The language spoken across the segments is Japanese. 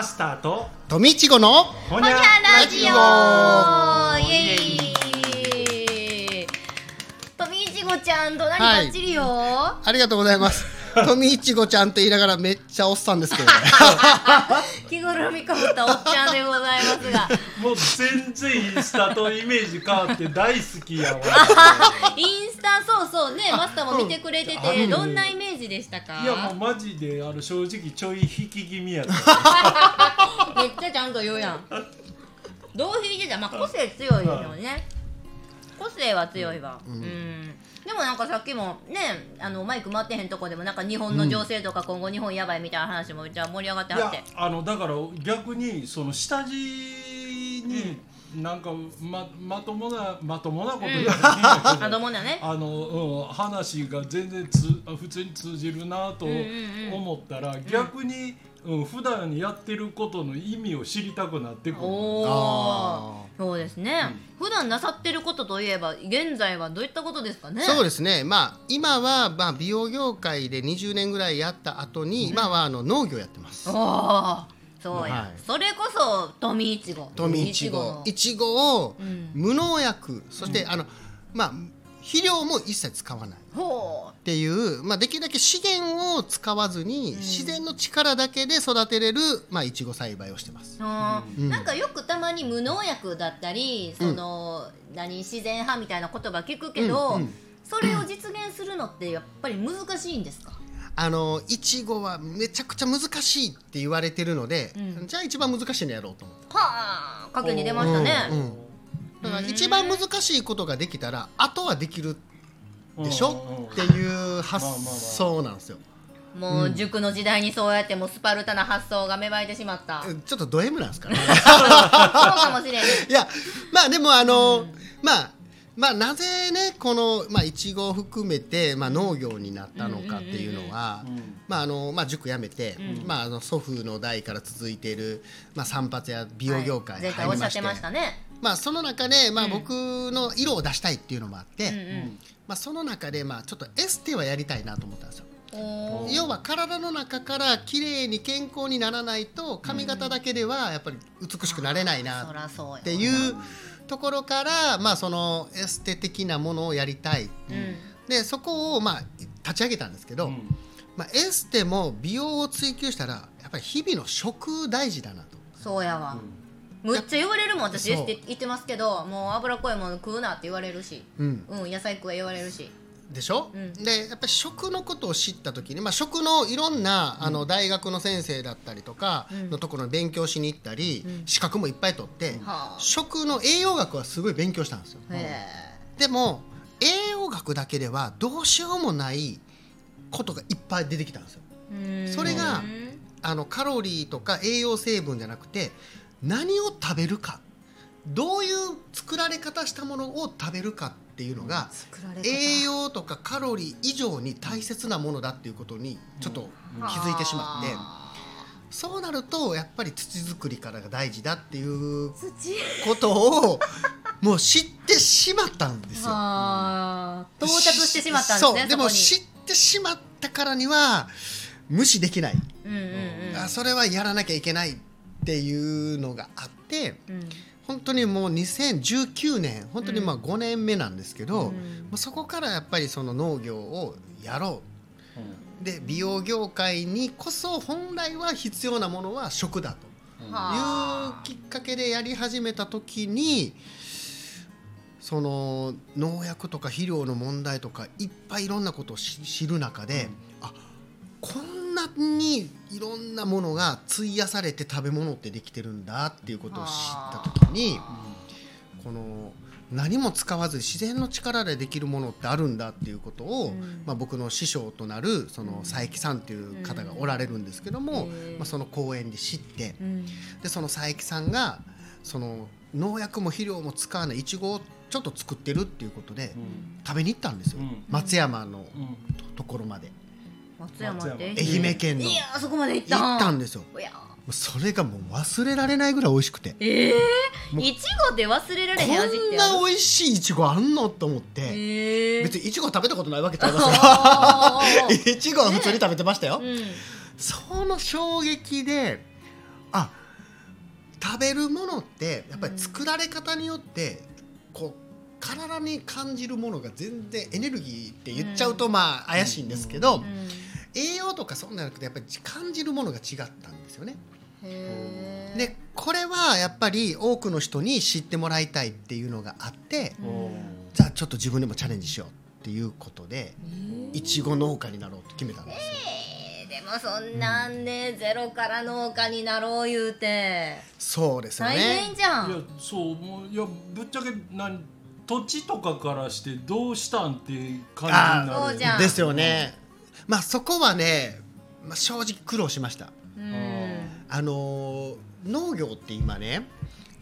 マスターと富いちごのほほにゃラジオイエイ。富いちごちゃん隣ばっちりよ、ありがとうございます。富いちごちゃんって言いながらめっちゃおっさんですけどね 着ぐるみかぶったおっちゃんでござい。ますがもう全然インスタとイメージ変わって大好きやわ。インスタそうそう。ねマスターも見てくれてうてん。どんなイメージでしたか？いやもうマジであの正直ちょい引き気味やった。めっちゃちゃんと言うやん。どう弾いてた？まあ個性強いよね。個性は強いわ。うん、でもなんかさっきもねあのマイク回ってへんとこでもなんか日本の情勢とか今後日本やばいみたいな話もじゃあ盛り上がってはって。あのだから逆にその下地になんかままともなまともなこと言わあ ないどうもだね。あの、うん、話が全然つ普通に通じるなと思ったら、逆に、うん、普段やってることの意味を知りたくなってくる。おあおそうですね、普段なさってることといえば現在はどういったことですかね？そうですね。まあ今はまあ美容業界で20年ぐらいやった後に、今はあの農業やってます。おおそうや、はい。それこそ富いちご富いちごの。いちごをうん。無農薬。そして、あのまあ肥料も一切使わない。ほっていう、まあ、できるだけ資源を使わずに、自然の力だけで育てれる、まあ、いちご栽培をしてます。う。ん。なんかよくたまに無農薬だったりその、何自然派みたいな言葉聞くけど、うんうん。それを実現するのってやっぱり難しいんですか？あのいちごはめちゃくちゃ難しいって言われてるので、うん。じゃあ一番難しいのやろうと思って。はあ影に出ましたね、うんうんだから一番難しいことができたらあとはできるでしょ？っていう発想なんですよ。もう塾の時代にそうやってもうスパルタな発想が芽生えてしまった、そうちょっとド M なんですかね。かもしれん。いやまあでもあの、まあまあなぜねこのまあいちごを含めてまあ農業になったのかっていうのは、まああのまあ塾辞めて、まああの祖父の代から続いているまあ散髪や美容業界はい前回おっしゃってましたね。まあその中でまあ僕の色を出したいっていうのもあって、うんうん。まあその中でまあちょっとエステはやりたいなと思ったんですよ。要は体の中から綺麗に健康にならないと髪型だけではやっぱり美しくなれないなっていうところから、まあ、そのエステ的なものをやりたい、うん。でそこをまあ立ち上げたんですけど、まあ、エステも美容を追求したらやっぱり日々の食大事だなと。そうやわ、むっちゃ言われるもん私そう。って言ってますけどもう脂っこいもの食うなって言われるし。うん、うん野菜食え言われるしでしょ、うん。でやっぱり食のことを知った時に、まあ、食のいろんな、あの大学の先生だったりとかうん。のところに勉強しに行ったり、うん。資格もいっぱい取って、はあ。食の栄養学はすごい勉強したんですよ。へでも栄養学だけではどうしようもないことがいっぱい出てきたんですよ。えそれがあのカロリーとか栄養成分じゃなくて何を食べるか。どういう作られ方したものを食べるかっていうのが栄養とかカロリー以上に大切なものだっていうことにちょっと気づいてしまって。そうなるとやっぱり土作りからが大事だっていう土。ことをもう知ってしまったんですよ。はあ到達してしまったんですねでも知ってしまったからには無視できない、うんうん。あそれはやらなきゃいけないっていうのがあってうん本当にもう2019年本当にまあ5年目なんですけど、うん。まあそこからやっぱりその農業をやろう。で美容業界にこそ本来は必要なものは食だと。はいうきっかけでやり始めた時にその農薬とか肥料の問題とかいっぱいいろんなことをし知る中で、あこんなにいろんなものが費やされて食べ物ってできてるんだっていうことを知った時にこの何も使わず自然の力でできるものってあるんだっていうことを、うん。まあ、僕の師匠となるその佐伯さんっていう方がおられるんですけども、へーまあ、その講演で知ってうん。でその佐伯さんがその農薬も肥料も使わないいちごをちょっと作ってるっていうことで食べに行ったんですよ、うん。松山のところまで松山って愛媛県の。いやーそこまで行っ行たったんですよ。いや。それがもう忘れられないぐらい美味しくて。ええもう。いちごで忘れられへん味っこんてある？な美味しいいちごあんの？と思って、ええ別にいちご食べたことないわけちゃいますいちごは普通に食べてましたよ、うん。その衝撃であ食べるものってやっぱり作られ方によってこう体に感じるものが全然エネルギーって言っちゃうとまあ怪しいんですけど、うん栄養とかそんなんじゃなくてやっぱり感じるものが違ったんですよね。でこれはやっぱり多くの人に知ってもらいたいっていうのがあってうんじゃあちょっと自分でもチャレンジしようっていうことでいちご農家になろうと決めたんですよ。えーでもそんなんでゼロから農家になろう言うて。そうですよ大ね変じゃん。いやそうもういやぶっちゃけ何土地とかからしてどうしたんって感じにあなるそうじゃん。ですよね。まあそこはね、まあ、正直苦労しました。うん。あのー農業って今ね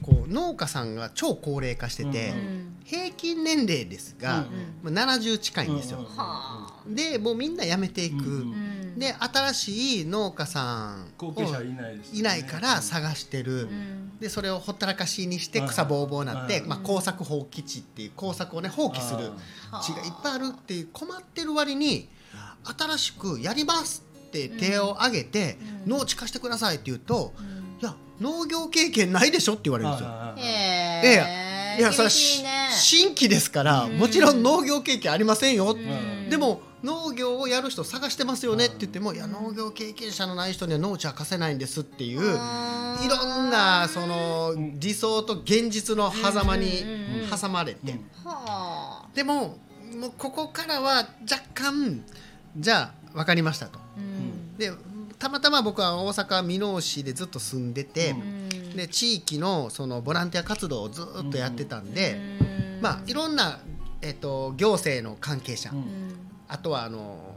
こう農家さんが超高齢化してて、うん平均年齢ですが、まあ、70近いんですよ。うんうん。はあ。でもうみんな辞めていく。うんうんで新しい農家さん後継者いないいないから探してる、うん。でそれをほったらかしにしてはい草ぼうぼうになって、はいまあ、耕作放棄地っていう耕作をね放棄する地がいっぱいあるっていう困ってる割に新しくやりますって手を挙げて、うん。農地貸してくださいって言うと、うん。いや農業経験ないでしょって言われるんですよ。はいはいやいえいやそれね。新規ですから、うん。もちろん農業経験ありませんよ、うん。でも農業をやる人探してますよねって言っても、いや農業経験者のない人には農地は貸せないんですっていう、うんいろんなその理想と現実の狭間に挟まれて、でももうここからは若干じゃあ分かりましたと。うん。でたまたま僕は大阪箕面市でずっと住んでて、うん。で地域のそのボランティア活動をずっとやってたんで、うん。まあいろんな、えっと、行政の関係者、あとはあの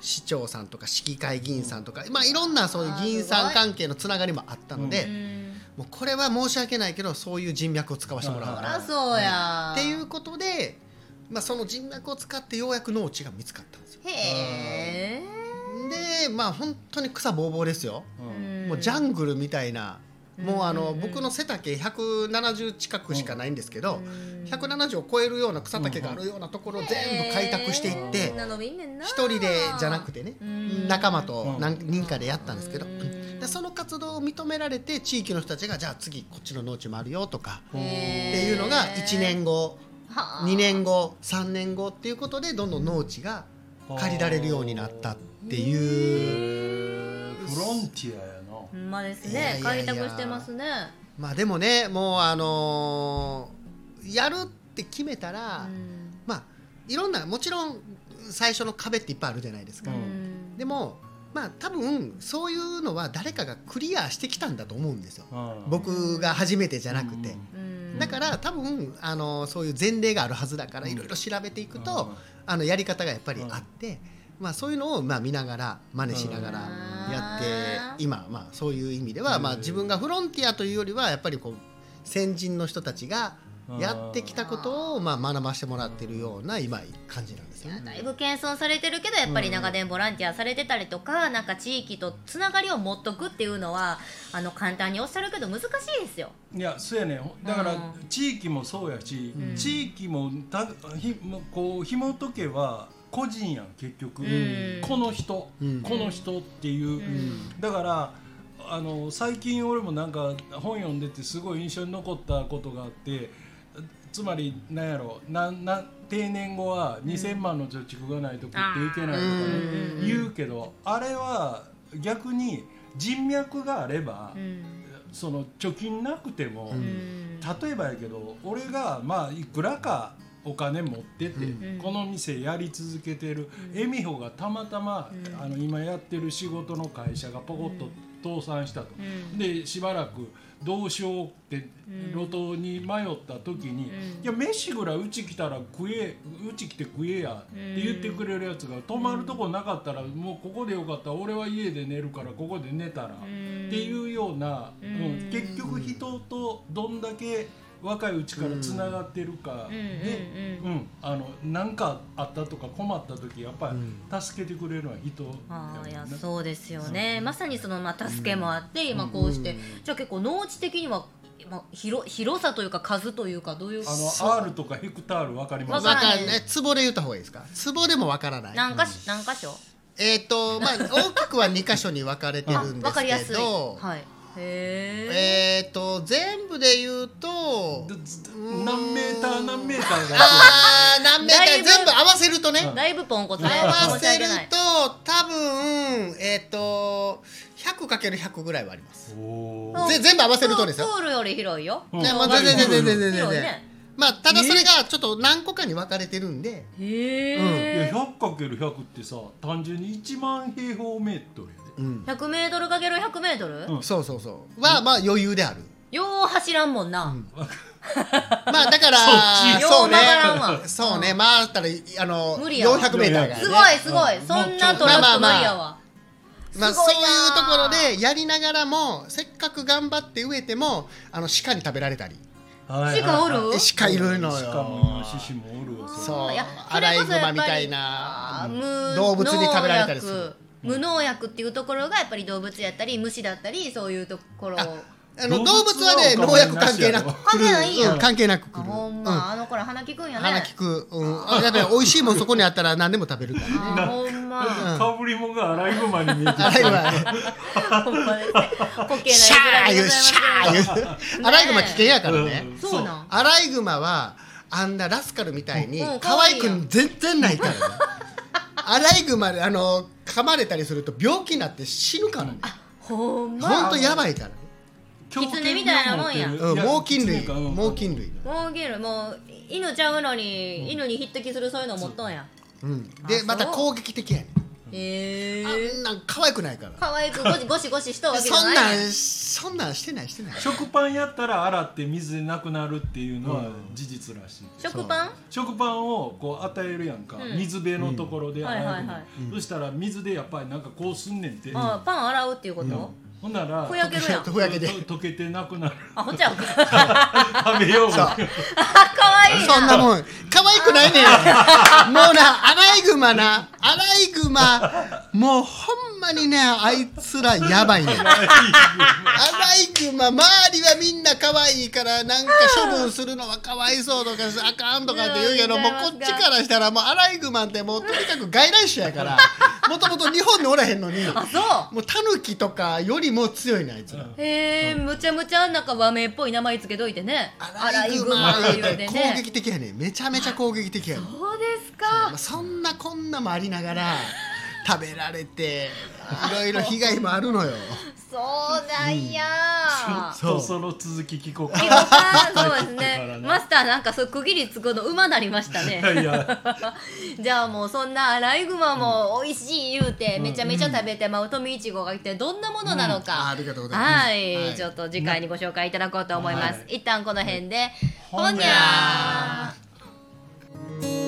市長さんとか市議会議員さんとか、まあ、いろんなそういう議員さん関係のつながりもあったので、うん。もうこれは申し訳ないけどそういう人脈を使わせてもらう。そかららそうや。っていうことで、まあ、その人脈を使ってようやく農地が見つかったんですよ。へえ。でまあ本当に草ぼうぼうですよ。うん。もうジャングルみたいな、もうあの、うん僕の背丈170近くしかないんですけど、うん。170を超えるような草丈があるようなところを全部開拓していって、一人でじゃなくてね、うん。仲間と何人かでやったんですけど、うんでその活動を認められて地域の人たちがじゃあ次こっちの農地もあるよとかっていうのが1年後はあ2年後3年後っていうことでどんどん農地が借りられるようになったっていう。フロンティアやな。ほんまですね。開拓してますね。まあでもねもうあのーやるって決めたら、うん。まあいろんなもちろん最初の壁っていっぱいあるじゃないですか、うん。でもまあ多分そういうのは誰かがクリアしてきたんだと思うんですよ。うん。僕が初めてじゃなくて、うんだから多分あのそういう前例があるはずだからいろいろ調べていくと、うん。あのやり方がやっぱりあって、まあ、そういうのをまあ見ながら真似しながらやって、今、まあ、そういう意味では、うん。まあ、自分がフロンティアというよりはやっぱりこう先人の人たちがやってきたことをまあ学ばせてもらってるような今感じなんですよね。だいぶ謙遜されてるけどやっぱり長年ボランティアされてたりとか、なんか地域とつながりを持っとくっていうのはあの簡単におっしゃるけど難しいですよ。いやそうやねだからうん。地域もそうやし、うん。地域もたひもこう紐解けば個人やん結局、うん。この人、うん。この人っていう、ん。だからあの最近俺もなんか本読んでてすごい印象に残ったことがあってつまりなんやろなんなん定年後は2,000万の貯蓄がないと食っていけないとかね、うん言うけどあれは逆に人脈があれば、うん。その貯金なくても、うん。例えばやけど俺がまあいくらかお金持ってて、うん。この店やり続けてる恵美穂がたまたま、うん。あの今やってる仕事の会社がポコッと倒産したと、うん。でしばらくどうしようってうん路頭に迷った時に、うん。いや飯ぐらいうち来たら食えうち来て食えやって言ってくれるやつが泊まるとこなかったらもうここでよかったら俺は家で寝るからここで寝たら。うん。っていうような、ううんん。結局人とどんだけ若いうちからつながってるかで、うんうんあの何かあったとか困った時やっぱうり助けてくれるのは人ああいややもんねそうですよね、まさにその、まあ、助けもあって、今こうして、うん。じゃあ結構農地的には、まあ、広広さというか数というかどういう？あの R とかヘクタール分かります？わかね壺で言った方がいいですか？壺でもわからない。何かし何箇所？えっ、とまあ大きくは2箇所に分かれてるんですわかりやすい。けど、はい。へええっ、と全部で言うと何メーター何メーターがあー何メーター全部合わせるとね、だいぶポンコツね。合わせると多分えっ、と 100×100 ぐらいはあります。全部合わせるとですよ。プールより広いよ。うん。ねまあ、全然全然全然全然。まあただそれがちょっと何個かに分かれてるんで。へいやえ 100×100 ってさ単純に1万平方メートルやでうん。100メートルかける100メートル？うん。そうそうそう。はまあ余裕である。よう走らんもんな。まあだからそううね。そうね。回ったらあの無理やわ。400メーターがね。すごいすごい。うん。そんなトラック無理やわ。まあ、そういうなところでやりながらもせっかく頑張って植えてもあの鹿に食べられたり。はい鹿おる？で鹿いるのよ。鹿もいます獅子もおるわそう。アライグマみたいな動物に食べられたりする無農薬っていうところがやっぱり動物やったり虫だったりそういうところああの動動物物はねは農薬関係なく関係ないんや。うん。関係なくる。ほんま、あの頃鼻利くんやね。鼻利く、うん、あやっぱり美味しいもんそこにあったら何でも食べるからね。あほんま。かぶりもんがアライグマに見えてアライグマ。ほんまです。ねな絵面でございますシャー。アライグマ危険やからね。うんそうなん。アライグマはあんなラスカルみたいにうん可愛く全然ないからねアライグマであの噛まれたりすると病気になって死ぬからねほんま？ほんとやばいからね。狐みたいなもんや。うん、猛禽類。も猛禽類。もうゲルもう犬ちゃうのに、犬に匹敵するそういうの持っとんや。うん。でまた攻撃的やねへあえんなん可愛くないから。可愛くゴシ ゴシゴシしとうわけじゃそんない。なんそんなんしてないしてない。食パンやったら洗って水でなくなるっていうのは事実らしい。食パン？食パンをこう与えるやんか、うん。水辺のところでうん洗えるの、はいはいはい。そしたら水でやっぱりなんかこうすんねんて、あパン洗うっていうこと、ほんならふやけるやん。ふやけでと溶けてなくなる。あほっちゃ。う か食べよう。そう。あ可愛いな。そんなもん。可愛くないねん。もうなアライグマな。アライグマ。もうほんまにねあいつらやばいねん。アライグマ。周りはみんな可愛いからなんか処分するのはかわいそうとかあかんとかって言うけどうんもうこっちからしたらもうアライグマってもうとにかく外来種やからもともと日本におらへんのにあそう。もうタヌキとかよりも強いねあいつら。へえむちゃむちゃなんか和名っぽい名前つけといてね。アライグマって言うて攻ね撃的やね。めちゃめちゃ攻撃的やね。そうですか。まあそんなこんなもありながら食べられていろいろ被害もあるのよそうなんや、そう。とその続き聞こうか聞こうか。そうですね。マスターなんかそう区切りつくのうまなりましたね。じゃあもうそんなアライグマも美味しい言うてめちゃめちゃ食べてまうとみいちごが一体どんなものなのあかありがとうございます。はい、はい。ちょっと次回にご紹介いただこうと思います、は一旦この辺で、ほんにゃー。ほんにゃー